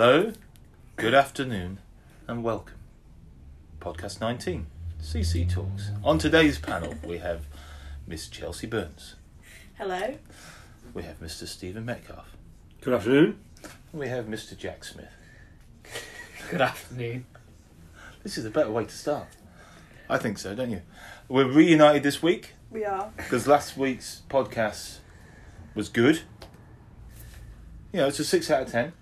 Hello, good afternoon, and welcome. Podcast 19, CC Talks. On today's panel, we have Miss Chelsea Burns, Hello. we have Mr. Stephen Metcalf, Good afternoon. and we have Mr. Jack Smith. Good afternoon. This is a better way to start. I think so, don't you? We're reunited this week We are. because last week's podcast was good. You know, it's a 6 out of 10.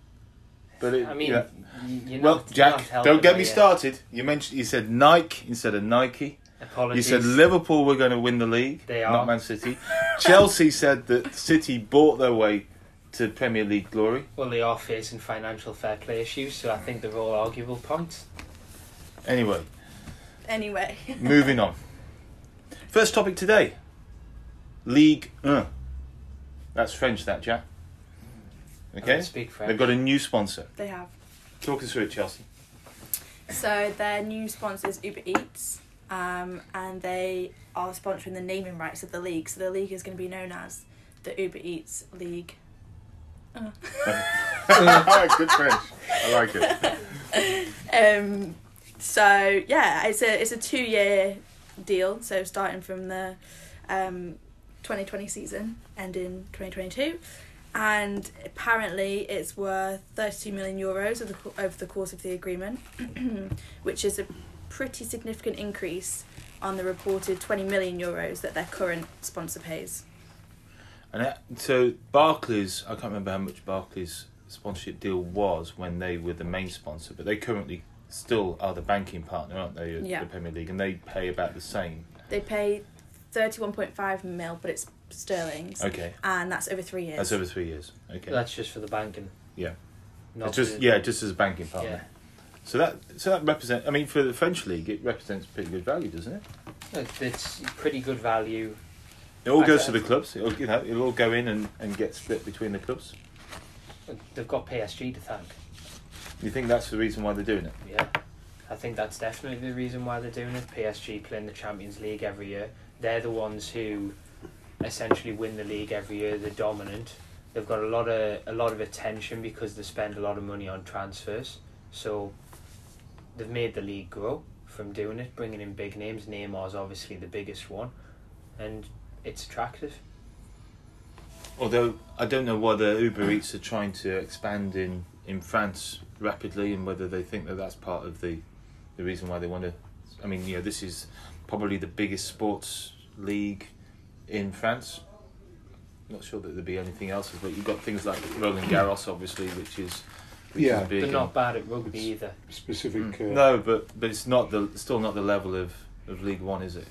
But it, I mean, you know- you're well, not, Jack, not don't get me yet. started. You mentioned you said Nike instead of Nike. Apologies. You said Liverpool were going to win the league, They are. not. Man City. Chelsea said that City bought their way to Premier League glory. Well, they are facing financial fair play issues, so I think they're all arguable points. Anyway, Anyway. moving on. First topic today League 1. That's French, that, Jack. I Okay? speak French. They've got a new sponsor. They have. Talk us through it, Chelsea. So their new sponsor is Uber Eats, um, and they are sponsoring the naming rights of the league. So the league is going to be known as the Uber Eats League. Uh. Good French. I like it. um, so yeah, it's a it's a two year deal. So starting from the um, 2020 season, ending 2022, and apparently it's worth 32 million euros over the, over the course of the agreement, which is a pretty significant increase on the reported 20 million euros that their current sponsor pays. And that, so Barclays, I can't remember how much Barclays sponsorship deal was when they were the main sponsor, but they currently still are the banking partner, aren't they, of Yeah. the Premier League, and they pay about the same. They pay 31.5 mil, but it's sterlings, Okay, and that's over three years. that's over three years. Okay, That's just for the banking. Yeah. Not It's just for- yeah, just as a banking partner. Yeah. So that so that represent. I mean, for the French league, it represents pretty good value, doesn't it? It- It's pretty good value. It all goes to the clubs. It'll you know it'll all go in and, and get split between the clubs. They've got PSG to thank. You think that's the reason why they're doing it? Yeah. I think that's definitely the reason why they're doing it. PSG playing the Champions League every year. They're the ones who essentially win the league every year. They're dominant. They've got a lot of a lot of attention because they spend a lot of money on transfers. So they've made the league grow from doing it, bringing in big names. Neymar's obviously the biggest one, and it's attractive. Although I don't know whether Uber Eats are trying to expand in, in France rapidly, and whether they think that that's part of the the reason why they want to. I mean, you know, this is probably the biggest sports league in France. Not sure that there'd be anything else, but you've got things like Roland Garros, obviously, which is which Yeah, is big. They're not bad at rugby either. Specific. Mm. Uh, no, but but it's not the still not the level of, of League One, is it?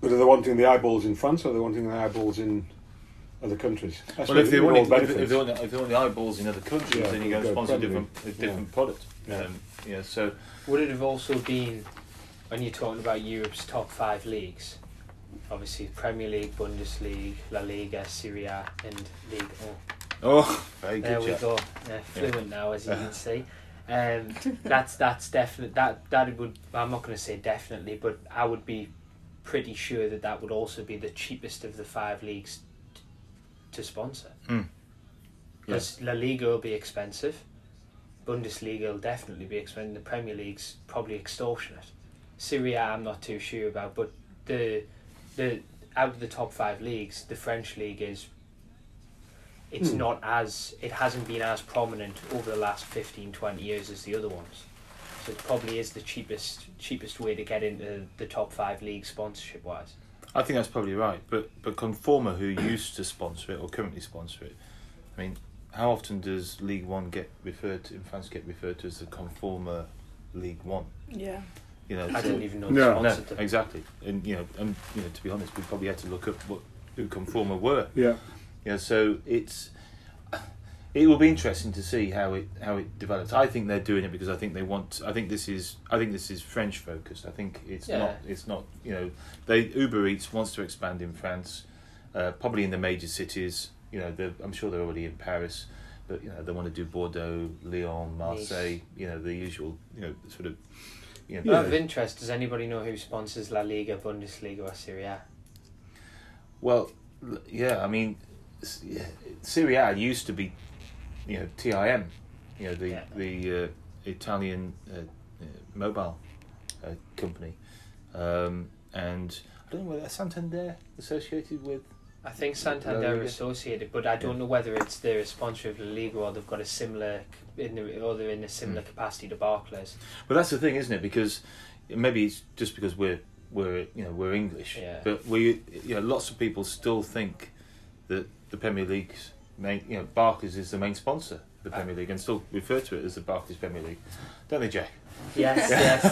But are they wanting the eyeballs in France or are they wanting the eyeballs in other countries? That's well, if they it want all if, if, they want if they want the eyeballs in other countries, Yeah, then you go go sponsor a different a League. different product. Yeah. Um, yeah, so Would it have also been when you're talking about Europe's top five leagues? Obviously, Premier League, Bundesliga, La Liga, Serie A, and League. Oh, oh, very there we Jack. go. Yeah, fluent now, as you can see. Um, that's that's definite. That that would. I'm not going to say definitely, but I would be pretty sure that that would also be the cheapest of the five leagues t- to sponsor. Mm. Because La Liga will be expensive. Bundesliga will definitely be expensive. The Premier League's probably extortionate. Serie A, I'm not too sure about, but the the out of the top five leagues, the French league is. It's Hmm. not as it hasn't been as prominent over the last 15, 20 years as the other ones. So it probably is the cheapest cheapest way to get into the top five leagues sponsorship wise. I think that's probably right. But but Conforama, who used to sponsor it or currently sponsor it, I mean, how often does League One get referred to in France? Get referred to as the Conforama League One? Yeah. You know, I so- didn't even know No. they No, sponsored them. exactly. And you know, and you know, to be honest, we probably had to look up what who Conforama were. Yeah. You know, so it's it will be interesting to see how it how it develops. I think they're doing it because I think they want. I think this is I think this is French focused. I think it's Yeah. not it's not you know they Uber Eats wants to expand in France, uh, probably in the major cities. You know, they're- I'm sure they're already in Paris, but you know they want to do Bordeaux, Lyon, Marseille. Nice. You know the usual you know sort of you know. Yeah. Out of interest, does anybody know who sponsors La Liga, Bundesliga, or Serie A? Well, yeah, I mean, s- yeah, Serie A used to be, you know, TIM, You know the Yeah. the uh, Italian uh, uh, mobile uh, company, um, and I don't know whether Santander associated with. I think Santander are associated, but I don't Yeah. know whether it's they're a sponsor of La Liga or they've got a similar in the, or they're in a similar Hmm. capacity to Barclays. But that's the thing, isn't it? Because maybe it's just because we're we're you know we're English, Yeah. but we you know lots of people still think that the Premier League's main you know Barclays is the main sponsor of the Premier League and still refer to it as the Barclays Premier League, don't they, Jack? Yes, yes.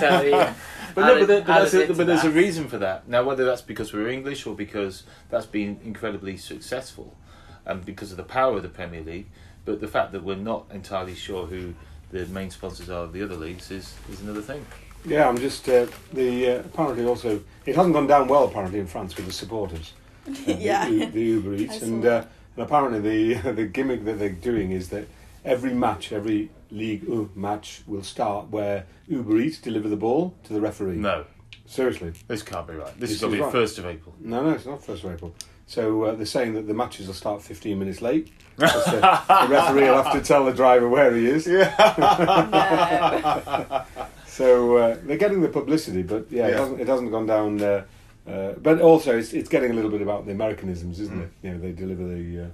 But no, but, there, but, that's a, but there's a reason for that. Now, whether that's because we're English or because that's been incredibly successful, and because of the power of the Premier League, but the fact that we're not entirely sure who the main sponsors are of the other leagues is, is another thing. Yeah, I'm just uh, the uh, apparently also it hasn't gone down well apparently in France with the supporters. uh, the- Yeah. the, the Uber Eats, and, uh, and apparently the the gimmick that they're doing is that every match, every League uh, match will start where Uber Eats deliver the ball to the referee. No, Seriously, this can't be right. This, This is going is to be right. first of April. no, no, it's not first of April. So uh, they're saying that the matches will start 15 minutes late. The, the referee will have to tell the driver where he is. No. So uh, they're getting the publicity, but yeah, It, hasn't, it hasn't gone down. Uh, uh, but also, it's, it's getting a little bit about the Americanisms, isn't Mm. it? You know, they deliver the uh,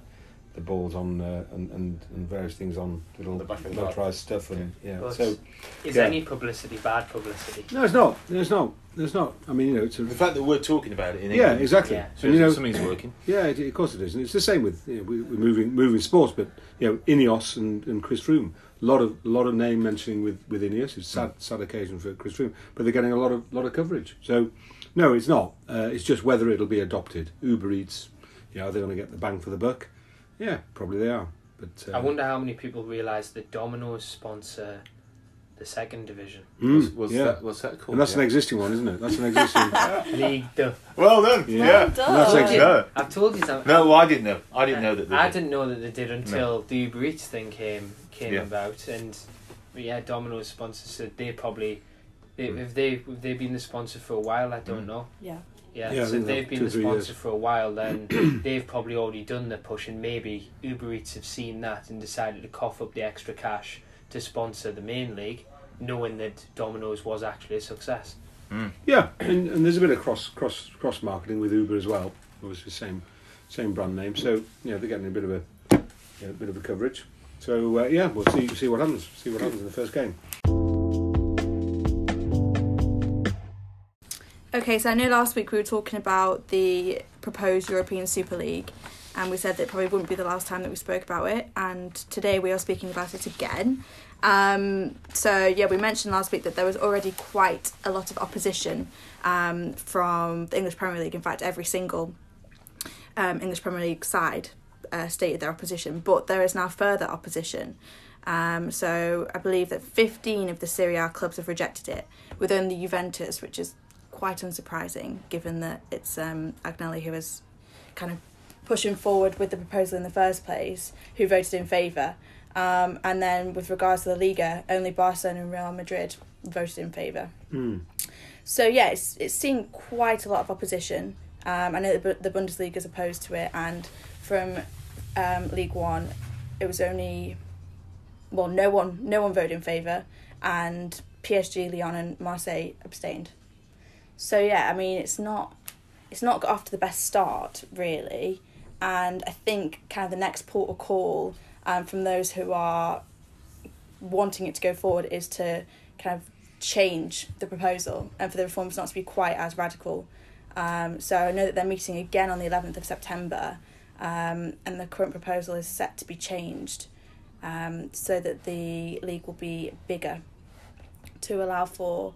the balls on uh, and, and and various things on little The back of motorized stuff, and yeah. But So is yeah. any publicity bad publicity? no, it's not. There's not. There's not. I mean, you know, it's a, The fact that we're talking about it in yeah, England exactly. Yeah. shows And you know, something's working. Yeah, it, of course it is, and it's the same with you know, we, we're moving moving sports. But you know, Ineos and, and Chris Froome, a lot of lot of name mentioning with, with Ineos. It's sad sad occasion for Chris Froome, but they're getting a lot of lot of coverage. So no, it's not. Uh, it's just whether it'll be adopted. Uber Eats, you know, are they going to get the bang for the buck? Yeah, probably they are. But uh, I wonder how many people realise that Domino's sponsor the second division. mm, What's, what's, yeah. that, what's that called? and that's an existing one, isn't it? That's an existing. League the well done. Yeah. Yeah. Well done. That's I ex- No. I've told you something. No, well, I didn't know. I didn't know that. They I did. didn't know that they did until the Uber Eats thing came came Yeah. about, and yeah, Domino's sponsors said they probably they, Mm. if they if they've been the sponsor for a while, I don't Mm. know. Yeah. Yeah, Yeah, so if they've been two, the sponsor years. for a while, then they've probably already done the push, and maybe Uber Eats have seen that and decided to cough up the extra cash to sponsor the main league, knowing that Domino's was actually a success. Mm. Yeah, and, and there's a bit of cross cross cross marketing with Uber as well. Obviously, same same brand name, so you know they're getting a bit of a you know, bit of a coverage. So uh, yeah, we'll see see what happens. See what happens in the first game. Okay, so I know last week we were talking about the proposed European Super League, and we said that probably wouldn't be the last time that we spoke about it, and today we are speaking about it again. Um, so, yeah, we mentioned last week that there was already quite a lot of opposition um, from the English Premier League. In fact, every single um, English Premier League side uh, stated their opposition, but there is now further opposition. Um, so I believe that 15 of the Serie A clubs have rejected it, with only Juventus, which is quite unsurprising given that it's um, Agnelli who is kind of pushing forward with the proposal in the first place, who voted in favour. Um, and then with regards to the Liga, only Barcelona and Real Madrid voted in favour. Mm. So yeah, it's it's seen quite a lot of opposition. Um, I know the, the Bundesliga is opposed to it, and from um, League One, it was only well, no one no one voted in favour, and PSG, Lyon, and Marseille abstained. So yeah, I mean it's not it's not got off to the best start really, and I think kind of the next port of call um, from those who are wanting it to go forward is to kind of change the proposal and for the reforms not to be quite as radical. Um, so I know that they're meeting again on the 11th of September, um, and the current proposal is set to be changed um, so that the league will be bigger to allow for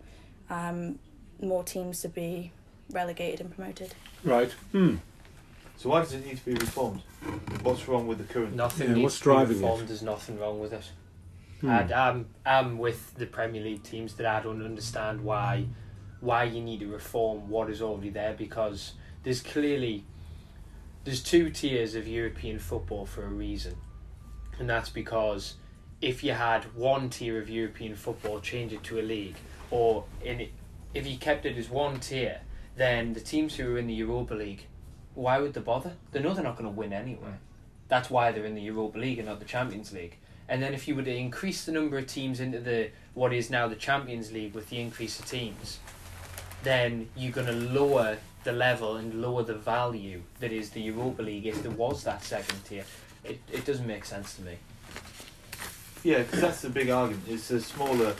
um, more teams to be relegated and promoted. Right. Hmm. So why does it need to be reformed? What's wrong with the current? Nothing Yeah, needs what's to be driving it? There's nothing wrong with it. Hmm. And I'm I'm with the Premier League teams that I don't understand why why you need to reform what is already there because there's clearly there's two tiers of European football for a reason. And that's because if you had one tier of European football, change it to a league, or in it, if you kept it as one tier, then the teams who are in the Europa League, why would they bother? They know they're not going to win anyway. That's why they're in the Europa League and not the Champions League. And then if you were to increase the number of teams into the what is now the Champions League with the increase of teams, then you're going to lower the level and lower the value that is the Europa League if there was that second tier. It, it doesn't make sense to me. Yeah, because that's the big argument. It's the smaller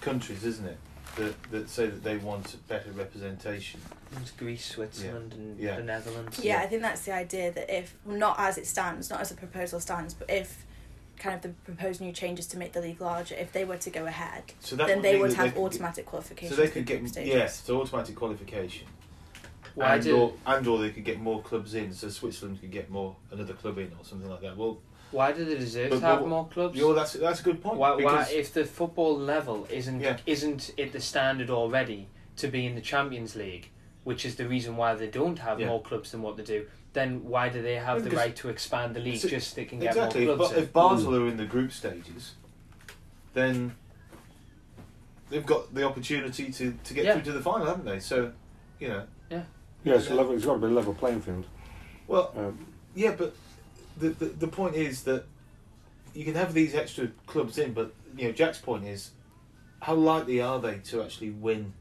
countries, isn't it, that that say that they want better representation. It's Greece, Switzerland, and Yeah. the Netherlands. Yeah, I think that's the idea that if not as it stands, not as the proposal stands, but if kind of the proposed new changes to make the league larger, if they were to go ahead, So that then they would have could- automatic qualification. So they could group get stages. yes, so automatic qualification. Why and, do or, and or they could get more clubs in, so Switzerland could get more another club in or something like that. Well, why do they deserve But- to have but- more clubs? you know, that's that's a good point. Why, why, if the football level isn't Yeah. isn't at the standard already to be in the Champions League, which is the reason why they don't have Yeah. more clubs than what they do, then why do they have the right to expand the league just so they can get more clubs? Ba- if Basel are in the group stages, then they've got the opportunity to, to get Yeah. through to the final, haven't they? So, you know, Yeah, it's, a level, it's got to be a level playing field. well, Um, yeah, but the, the the point is that you can have these extra clubs in, but you know, Jack's point is, how likely are they to actually win?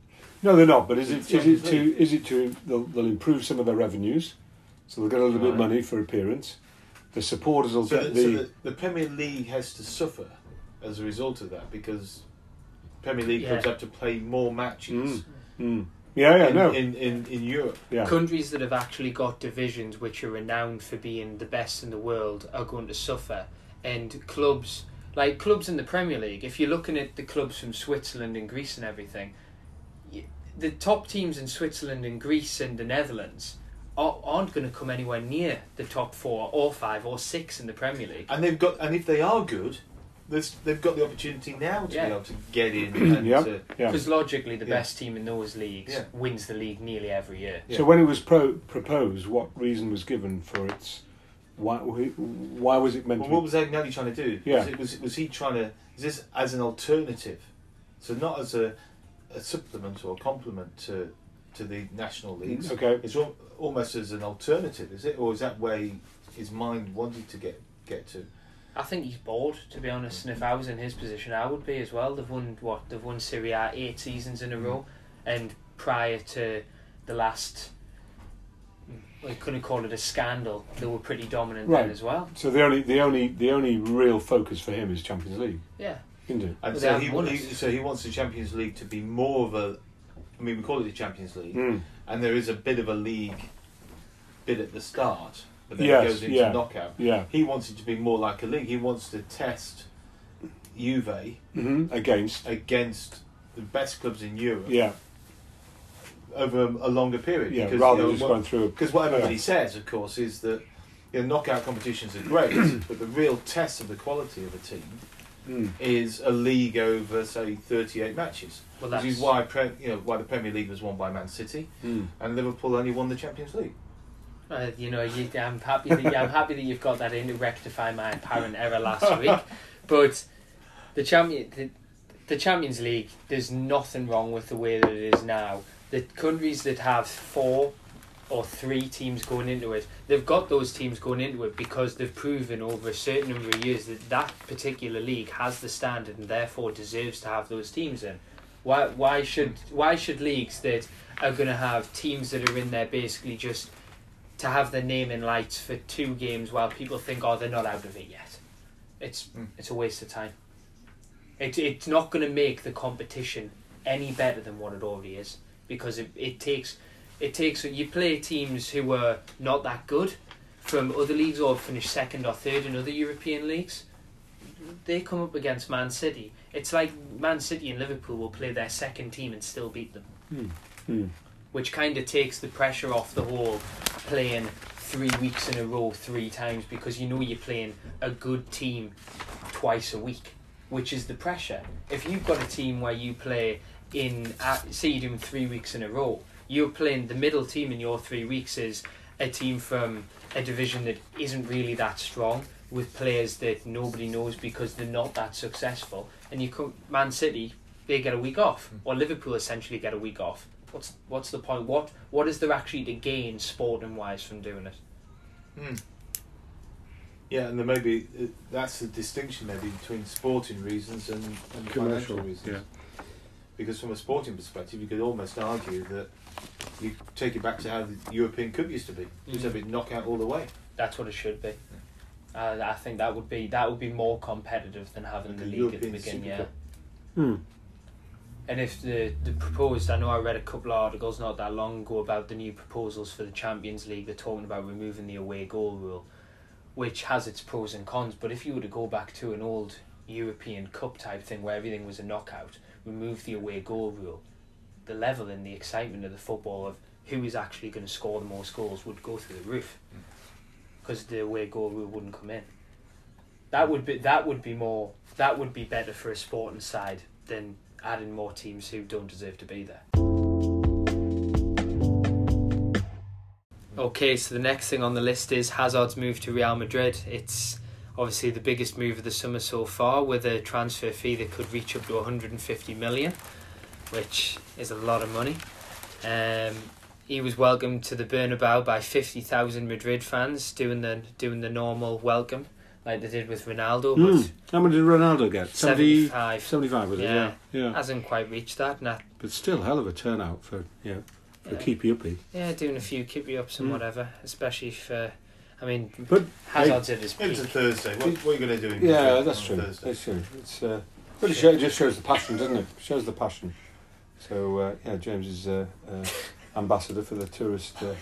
no, they're not. But is it It's it to is it to they'll, they'll improve some of their revenues, so they'll get a little bit of money for appearance. The supporters will So, get the, the, so the, the Premier League has to suffer as a result of that because Premier League Yeah. clubs have to play more matches. Mm. Mm. Yeah, yeah, in, no, in, in, in Europe. yeah. Countries that have actually got divisions which are renowned for being the best in the world are going to suffer, and clubs like clubs in the Premier League. If you're looking at the clubs from Switzerland and Greece and everything, the top teams in Switzerland and Greece and the Netherlands are- aren't going to come anywhere near the top four or five or six in the Premier League. And they've got and if they are good, there's, they've got the opportunity now to Yeah. be able to get in and Yeah. to, yeah. Because logically, the Yeah. best team in those leagues Yeah. wins the league nearly every year. Yeah. So when it was pro- proposed, what reason was given for its? Why why was it meant Well, to? what Be, was Agnelli trying to do? Yeah. Was, it, was was he trying to? Is this as an alternative? So not as a, a supplement or a complement to to the national leagues. okay, It's al- almost as an alternative, is it, or is that where he, his mind wanted to get get to? I think he's bored, to be honest. And if I was in his position, I would be as well. They've won what? They've won Serie A eight seasons in a row, and prior to the last, I couldn't call it a scandal. They were pretty dominant Right. then as well. so the only the only the only real focus for him is Champions League, Yeah, isn't it? And so he, won he so he wants the Champions League to be more of a. I mean, we call it the Champions League, Mm. and there is a bit of a league bit at the start, but then Yes, it goes into yeah. knockout. Yeah, He wants it to be more like a league. He wants to test Juve hmm against. against the best clubs in Europe Yeah, over a, a longer period. yeah. because, rather you know, than just what- going through. Because what everybody Yeah. says, of course, is that you know, knockout competitions are great, but the real test of the quality of a team Mm. is a league over, say, 38 matches. well, Which that's is why, pre- you know, why the Premier League was won by Man City Mm. and Liverpool only won the Champions League. Uh, you know, you, I'm happy. That, I'm happy that you've got that in to rectify my apparent error last week. But the champion, the, the Champions League, there's nothing wrong with the way that it is now. The countries that have four or three teams going into it, they've got those teams going into it because they've proven over a certain number of years that that particular league has the standard and therefore deserves to have those teams in. Why? Why should? Why should leagues that are going to have teams that are in there basically just to have their name in lights for two games while people think, oh, they're not out of it yet. It's Mm. it's a waste of time. It, it's not going to make the competition any better than what it already is because it, it takes it takes you play teams who were not that good from other leagues or finish second or third in other European leagues. They come up against Man City. It's like Man City and Liverpool will play their second team and still beat them Mm. Mm. Which kind of takes the pressure off the whole playing three weeks in a row three times because you know you're playing a good team twice a week, which is the pressure. If you've got a team where you play in, say you're doing three weeks in a row, you're playing the middle team in your three weeks is a team from a division that isn't really that strong with players that nobody knows because they're not that successful. And you come Man City, they get a week off, or Liverpool essentially get a week off. What's what's the point? What what is there actually to gain sporting wise from doing it? Hmm. Yeah, and then maybe uh, that's the distinction maybe between sporting reasons and, and Commercial, reasons. yeah. Because from a sporting perspective, you could almost argue that you take it back to how the European Cup used to be. Just Mhm. have it knockout all the way. That's what it should be. Uh, I think that would be that would be more competitive than having Like the a league at the European beginning. Super Yeah. Cup. Hmm. And if the, the proposed, I know I read a couple of articles not that long ago about the new proposals for the Champions League. They're talking about removing the away goal rule, which has its pros and cons. But if you were to go back to an old European Cup type thing where everything was a knockout, remove the away goal rule, the level and the excitement of the football of who is actually going to score the most goals would go through the roof, mm. because the away goal rule wouldn't come in. That would be that would be more that would be better for a sporting side than adding more teams who don't deserve to be there. Okay, so the next thing on the list is Hazard's move to Real Madrid. It's obviously the biggest move of the summer so far, with a transfer fee that could reach up to 150 million, which is a lot of money. Um, he was welcomed to the Bernabeu by 50,000 Madrid fans, doing the doing the normal welcome like they did with Ronaldo, but How many did Ronaldo get? 75 75 was it? Yeah. Yeah. yeah. hasn't quite reached that. Nah, But still, hell of a turnout for yeah for Yeah. keepy uppy. Yeah, doing a few kippy ups and Mm. whatever, especially for. I mean, But Hazard's at his It's a. Thursday. What, what are you going to do? In yeah, that's true. Thursday? That's true. It's uh, but it, show, it just shows the passion, doesn't it? Shows the passion. So uh, yeah, James is uh, uh, ambassador for the tourist uh,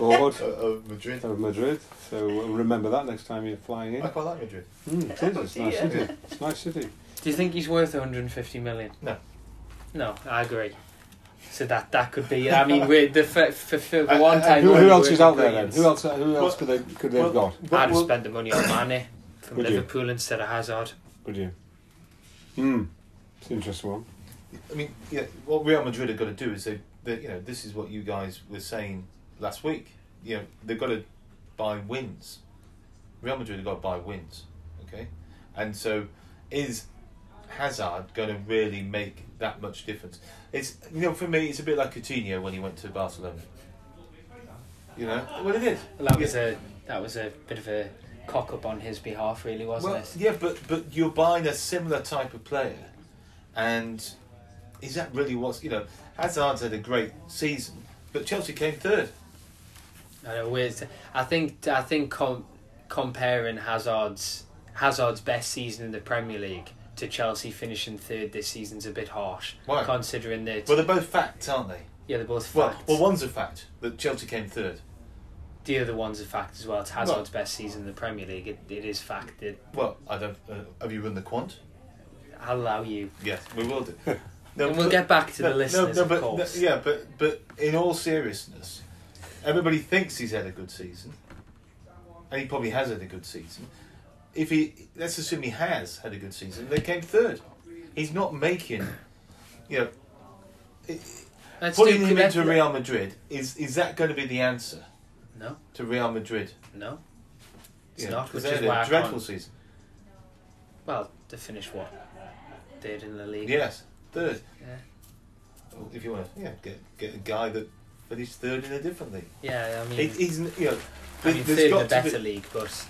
board Uh, of Madrid. of Madrid. So uh, remember that next time you're flying in. I quite like Madrid. Mm, it is. It's a nice dear. city. It's a nice city. Do you think he's worth 150 million? No. No, I agree. So that that could be. I mean, we're the for, for, for the And- one time. Who, who else were is out there then? Who else? Who else Well- could they could they have got? I'd have well, spent the money on Mane from Would you? Liverpool instead of Hazard. Would you? Hmm. It's an interesting one. I mean, yeah, what Real Madrid have got to do is they, they, you know, this is what you guys were saying last week. You know, they've got to buy wins. Real Madrid have got to buy wins, okay? And so, is Hazard going to really make that much difference? It's you know, for me, it's a bit like Coutinho when he went to Barcelona. You know, well, it is. Well, that was Yeah. a that was a bit of a cock up on his behalf, really, wasn't Well, it? yeah, but but you're buying a similar type of player, and is that really what's you know? Hazard's had a great season, but Chelsea came third. I know. Weird. I think I think com- comparing Hazard's Hazard's best season in the Premier League to Chelsea finishing third this season's a bit harsh, Why? considering that Well, they're both facts, aren't they? yeah they're both Well, facts. well, one's a fact that Chelsea came third. the other one's a fact as well. It's Hazard's best season in the Premier League. It, it is fact. It, Well, I don't. Uh, have you run the quant? I'll allow you. Yes, we will do. No, and we'll but- get back to no, the listeners, no, no, of but, yeah, but but in all seriousness, everybody thinks he's had a good season, and he probably has had a good season. If he, let's assume he has had a good season, they came third. He's not making, you know, it- putting him into Real Madrid. Is is that going to be the answer No, to Real Madrid? no, it's Yeah, not. Which they is had why dreadful can't- season. Well, to finish what third in the league. Yes, third. Yeah. Well, If you want to, yeah, get get a guy that finished third in a different league. Yeah, I mean, He, he's you know. I mean third in a better be- league, but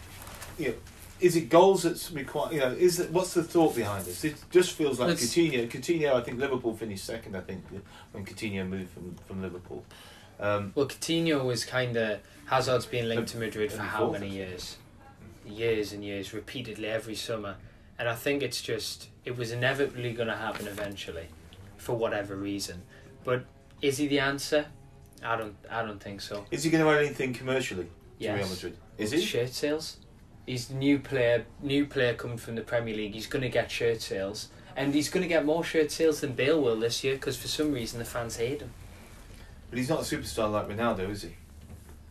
you know, is it goals that's required? You know, is it, what's the thought behind this? It just feels like It's- Coutinho. Coutinho, I think Liverpool finished second. I think when Coutinho moved from from Liverpool. Um, well, Coutinho was kind of Hazard's been linked to Madrid for how many years? Years and years, repeatedly every summer, and I think it's just it was inevitably going to happen eventually, for whatever reason. But is he the answer? I don't. I don't think so. is he going to add anything commercially to Real Madrid? Is he? shirt sales? He's the new player, new player coming from the Premier League. He's going to get shirt sales, and he's going to get more shirt sales than Bale will this year because for some reason the fans hate him. But he's not a superstar like Ronaldo, is he?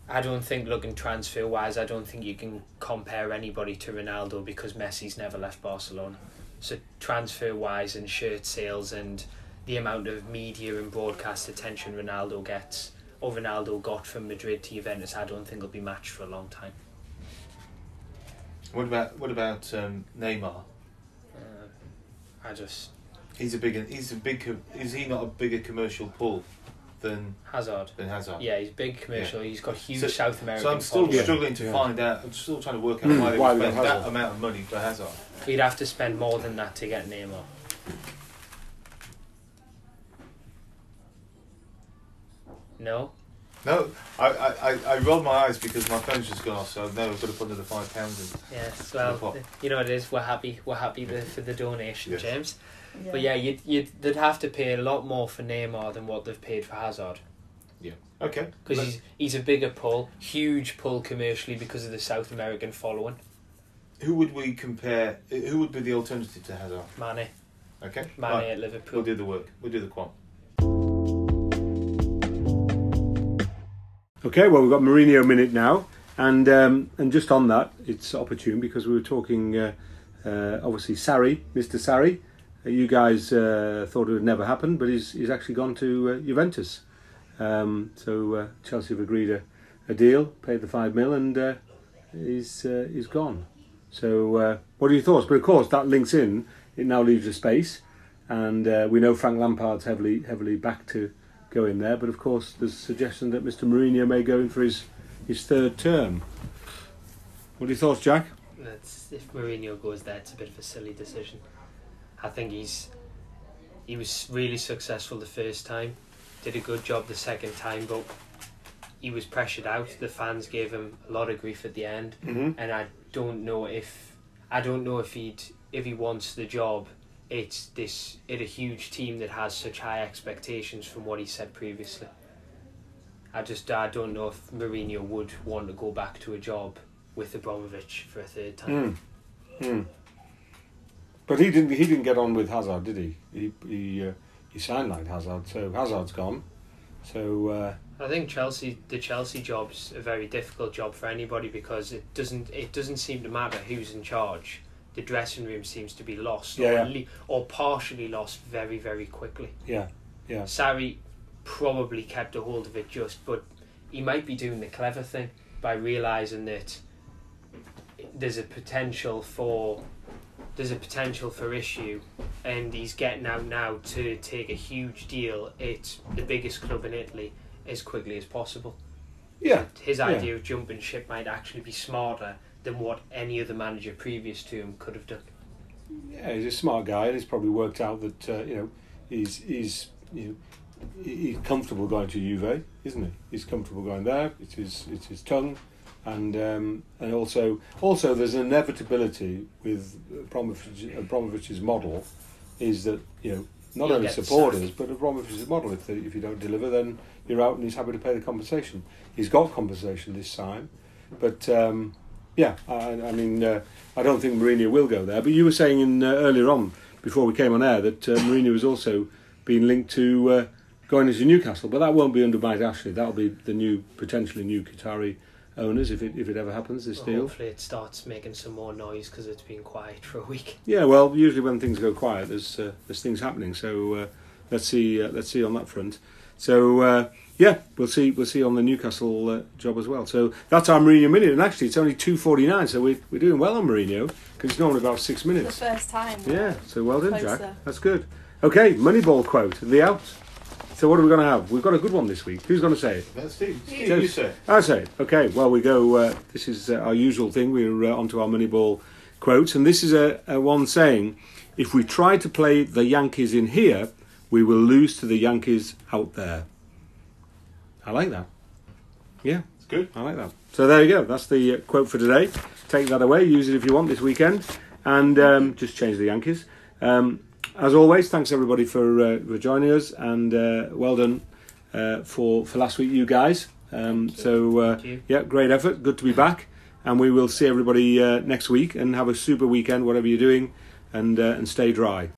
I don't think looking transfer wise, I don't think you can compare anybody to Ronaldo because Messi's never left Barcelona. So transfer wise and shirt sales and the amount of media and broadcast attention Ronaldo gets or Ronaldo got from Madrid to Juventus, I don't think will be matched for a long time. What about what about um, Neymar? Uh, I just He's a big. He's a big. Is he not a bigger commercial pull than Hazard. than Hazard. Yeah, he's big commercial. He's got huge So- South American. So I'm still following. struggling to Yeah. find out. I'm still trying to work out why they would spend that amount of money for Hazard. We'd have to spend more than that to get Neymar. No, No, I, I, I, I rolled my eyes because my phone's just gone off, so no, I've got to put another five pounds in. yes. The pot. Well, you know what it is. We're happy. We're happy the, for the donation, Yes. James. But yeah, you'd, you'd they'd have to pay a lot more for Neymar than what they've paid for Hazard Yeah. Okay. because he's he's a bigger pull, huge pull commercially because of the South American following. Who would we compare? Who would be the alternative to Hazard? Mane, Okay. Mane Right, at Liverpool. We'll do the work. We'll do the quant. Okay, well we've got Mourinho minute now, and um, and just on that, it's opportune because we were talking. Uh, uh, obviously, Sarri, Mr. Sarri, uh, you guys uh, thought it would never happen, but he's he's actually gone to uh, Juventus. Um, so uh, Chelsea have agreed a, a deal, paid the five mil, and he's he's gone. So what are your thoughts? But of course, that links in. It now leaves a space, and we know Frank Lampard's heavily heavily back to go in there. But of course, there's a suggestion that Mr. Mourinho may go in for his, his third term. What are your thoughts, Jack? That's, if Mourinho goes there, it's a bit of a silly decision. I think he's he was really successful the first time, did a good job the second time, but he was pressured out. The fans gave him a lot of grief at the end, Mm-hmm. and I don't know if I don't know if he'd if he wants the job. It's this at a huge team that has such high expectations from what he said previously. I just I don't know if Mourinho would want to go back to a job with Abramovich for a third time. Mm. Mm. But he didn't. He didn't get on with Hazard, did he? He he, uh, he signed like Hazard, so Hazard's gone. So uh, I think Chelsea, the Chelsea job's a very difficult job for anybody because it doesn't it doesn't seem to matter who's in charge. The dressing room seems to be lost Yeah, or, yeah. le- or partially lost very very quickly. yeah, yeah, Sarri probably kept a hold of it just, but he might be doing the clever thing by realizing that there's a potential for there's a potential for issue, and he's getting out now to take a huge deal at the biggest club in Italy as quickly as possible. yeah. His Yeah. idea of jumping ship might actually be smarter than what any other manager previous to him could have done. Yeah, he's a smart guy, and he's probably worked out that uh, you know he's he's you know he's comfortable going to Juve, isn't he? He's comfortable going there. It's his it's his tongue, and um, and also also there's an inevitability with Abramovich, Abramovich's model, is that you know not You'll only supporters but Abramovich's model. If they, if you don't deliver, then you're out, and he's happy to pay the compensation. He's got compensation this time, but. Um, yeah, I, I mean, uh, I don't think Mourinho will go there. But you were saying in, uh, earlier on, before we came on air, that uh, Mourinho has also been linked to uh, going into Newcastle. But that won't be under Mike Ashley. That'll be the new, potentially new Qatari owners if it if it ever happens. This Well, deal. hopefully, it starts making some more noise because it's been quiet for a week. Yeah, well, usually when things go quiet, there's uh, there's things happening. So uh, let's see uh, let's see on that front. So uh, yeah, we'll see we'll see on the Newcastle uh, job as well. So that's our Mourinho minute, and actually it's only two forty nine. So we're we're doing well on Mourinho because it's normally about six minutes. The minutes. first time. Yeah, so well done, Closer. Jack. That's good. Okay, Moneyball quote, the out. So what are we going to have? We've got a good one this week. Who's going to say it? That's Steve. Steve, Yes. you say. I say it. Okay, well, we go. Uh, this is uh, our usual thing. We're uh, onto our Moneyball quotes, and this is a, a one saying: "If we try to play the Yankees in here, we will lose to the Yankees out there." I like that. Yeah, It's good. I like that. So there you go. That's the uh, quote for today. Take that away. Use it if you want this weekend, and um, just change the Yankees. Um, as always, thanks everybody for uh, for joining us, and uh, well done uh, for for last week, you guys. Um, Thank you. so uh, Thank you. yeah, great effort. Good to be back, and we will see everybody uh, next week. And have a super weekend, whatever you're doing, and uh, and stay dry.